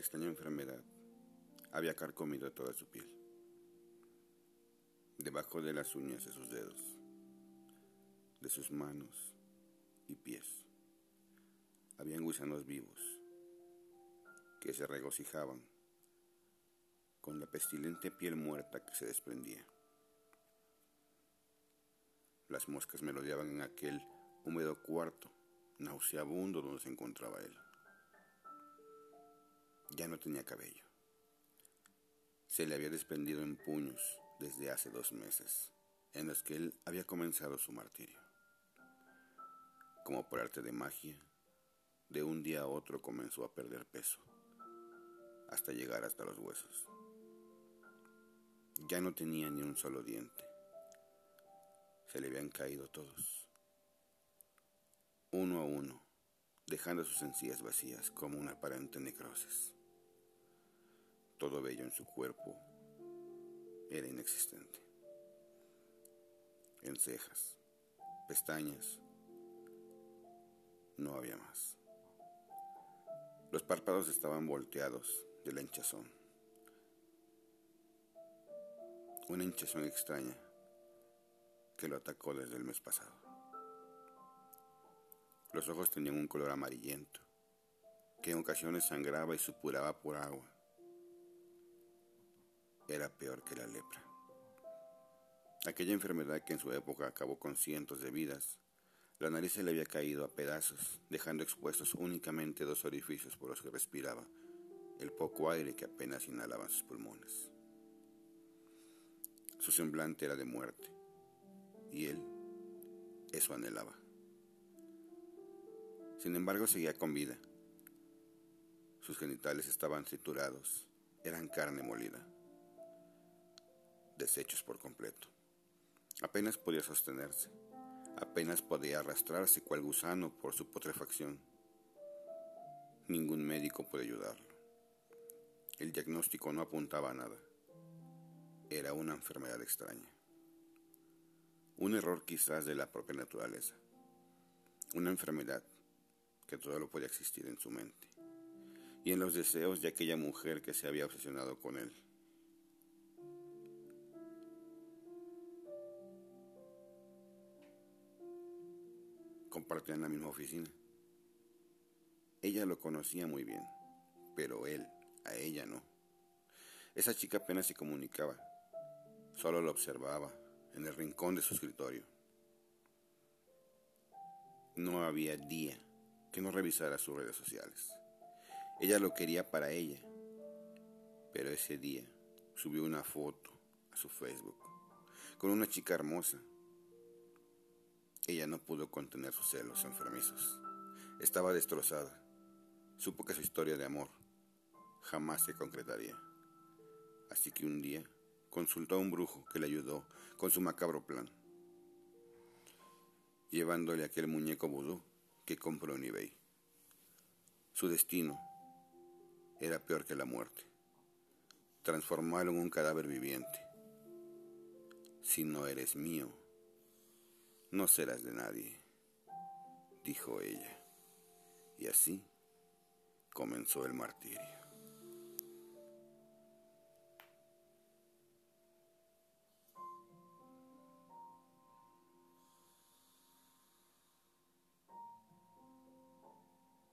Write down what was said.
Extraña enfermedad había carcomido toda su piel, debajo de las uñas de sus dedos, de sus manos y pies. Habían gusanos vivos que se regocijaban con la pestilente piel muerta que se desprendía. Las moscas merodeaban en aquel húmedo cuarto nauseabundo donde se encontraba él. Ya no tenía cabello. Se le había desprendido en puños desde hace dos meses, en los que él había comenzado su martirio. Como por arte de magia, de un día a otro comenzó a perder peso, hasta llegar hasta los huesos. Ya no tenía ni un solo diente. Se le habían caído todos, uno a uno, dejando sus encías vacías como una aparente necrosis. Todo bello en su cuerpo era inexistente. En cejas, pestañas, no había más. Los párpados estaban volteados de la hinchazón. Una hinchazón extraña que lo atacó desde el mes pasado. Los ojos tenían un color amarillento, que en ocasiones sangraba y supuraba por agua era peor que la lepra. Aquella enfermedad que en su época acabó con cientos de vidas, la nariz se le había caído a pedazos, dejando expuestos únicamente dos orificios por los que respiraba el poco aire que apenas inhalaban sus pulmones. Su semblante era de muerte, y él eso anhelaba. Sin embargo, seguía con vida. Sus genitales estaban triturados, eran carne molida deshechos por completo. Apenas podía sostenerse, apenas podía arrastrarse cual gusano por su putrefacción. Ningún médico puede ayudarlo. El diagnóstico no apuntaba a nada. Era una enfermedad extraña. Un error quizás de la propia naturaleza. Una enfermedad que todo lo podía existir en su mente y en los deseos de aquella mujer que se había obsesionado con él. Compartían la misma oficina. Ella lo conocía muy bien, pero él, a ella no. Esa chica apenas se comunicaba, solo lo observaba en el rincón de su escritorio. No había día que no revisara sus redes sociales. Ella lo quería para ella, pero ese día subió una foto a su Facebook con una chica hermosa ella no pudo contener sus celos enfermizos. Estaba destrozada. Supo que su historia de amor jamás se concretaría. Así que un día consultó a un brujo que le ayudó con su macabro plan, llevándole aquel muñeco vudú que compró en eBay. Su destino era peor que la muerte, transformarlo en un cadáver viviente. Si no eres mío, no serás de nadie, dijo ella. Y así comenzó el martirio.